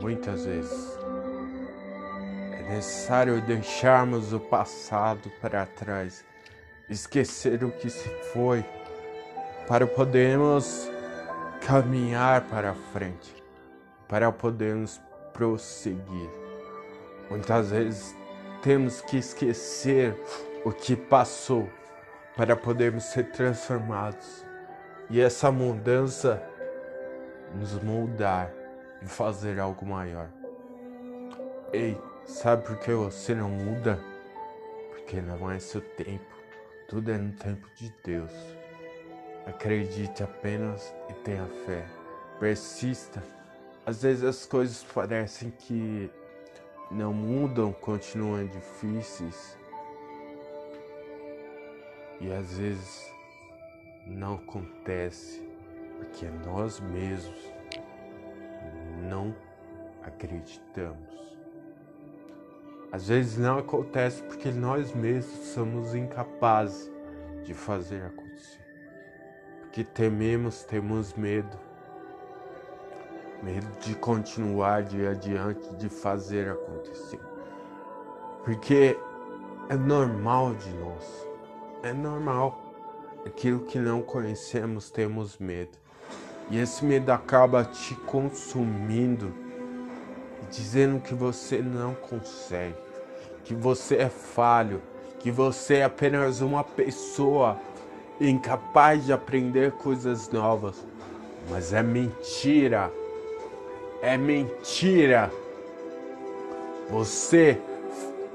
muitas vezes. É necessário deixarmos o passado para trás, esquecer o que se foi, para podermos caminhar para frente, para podermos prosseguir. Muitas vezes temos que esquecer o que passou para podermos ser transformados. E essa mudança nos moldar e fazer algo maior. Ei, sabe por que você não muda? Porque não é seu tempo, tudo é no tempo de Deus. Acredite apenas e tenha fé. Persista. Às vezes as coisas parecem que não mudam, continuam difíceis. E às vezes não acontece porque nós mesmos não acreditamos. Às vezes não acontece porque nós mesmos somos incapazes de fazer acontecer. Porque tememos, temos medo. Medo de continuar de adiante, de fazer acontecer. Porque é normal de nós. É normal. Aquilo que não conhecemos, temos medo. E esse medo acaba te consumindo, dizendo que você não consegue, que você é falho, que você é apenas uma pessoa incapaz de aprender coisas novas. Mas é mentira. É mentira. Você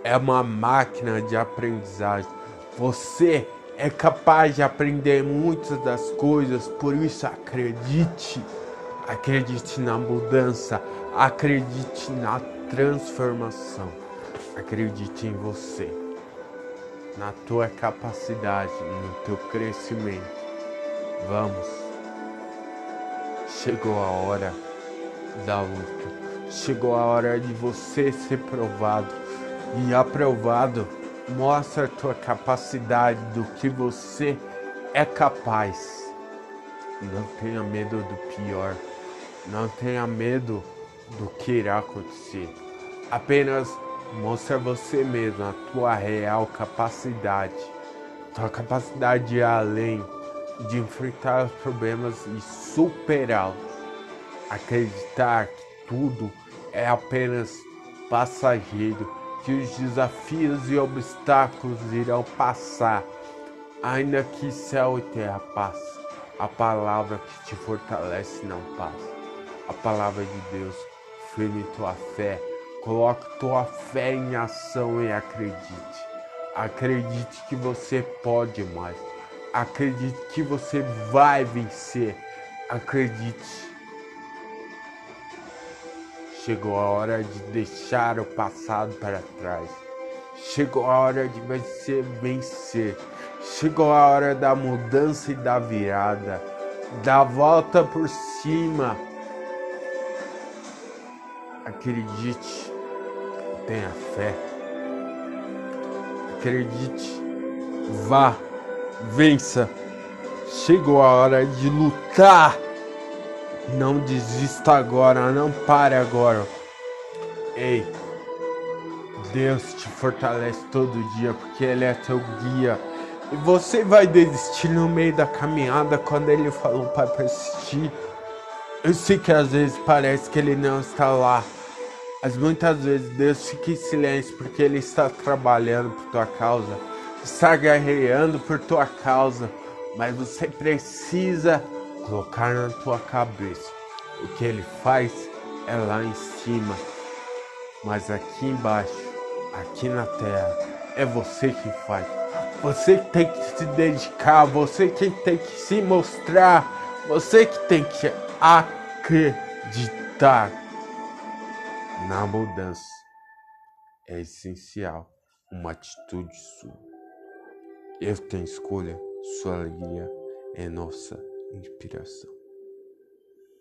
é uma máquina de aprendizagem. Você é capaz de aprender muitas das coisas, por isso acredite. Acredite na mudança, acredite na transformação. Acredite em você, na tua capacidade, no teu crescimento. Vamos. Chegou a hora da luta. Chegou a hora de você ser provado e aprovado Mostra a tua capacidade do que você é capaz. Não tenha medo do pior. Não tenha medo do que irá acontecer. Apenas mostra você mesmo a tua real capacidade. Tua capacidade de ir além, de enfrentar os problemas e superá-los. Acreditar que tudo é apenas passageiro que os desafios e obstáculos irão passar, ainda que céu e terra passem. A palavra que te fortalece não passa. A palavra de Deus, firme tua fé, coloque tua fé em ação e acredite. Acredite que você pode mais. Acredite que você vai vencer. Acredite Chegou a hora de deixar o passado para trás. Chegou a hora de vencer, vencer. Chegou a hora da mudança e da virada, da volta por cima. Acredite, tenha fé. Acredite, vá, vença. Chegou a hora de lutar. Não desista agora, não pare agora. Ei, Deus te fortalece todo dia porque Ele é teu guia. E você vai desistir no meio da caminhada quando Ele falou para persistir. Eu sei que às vezes parece que Ele não está lá. Mas muitas vezes Deus fica em silêncio porque Ele está trabalhando por tua causa, está guerreando por tua causa. Mas você precisa colocar na tua cabeça. O que ele faz é lá em cima, mas aqui embaixo, aqui na terra, é você que faz. Você que tem que se dedicar, você que tem que se mostrar, você que tem que acreditar na mudança. É essencial uma atitude sua. Eu tenho escolha, sua alegria é nossa inspiração.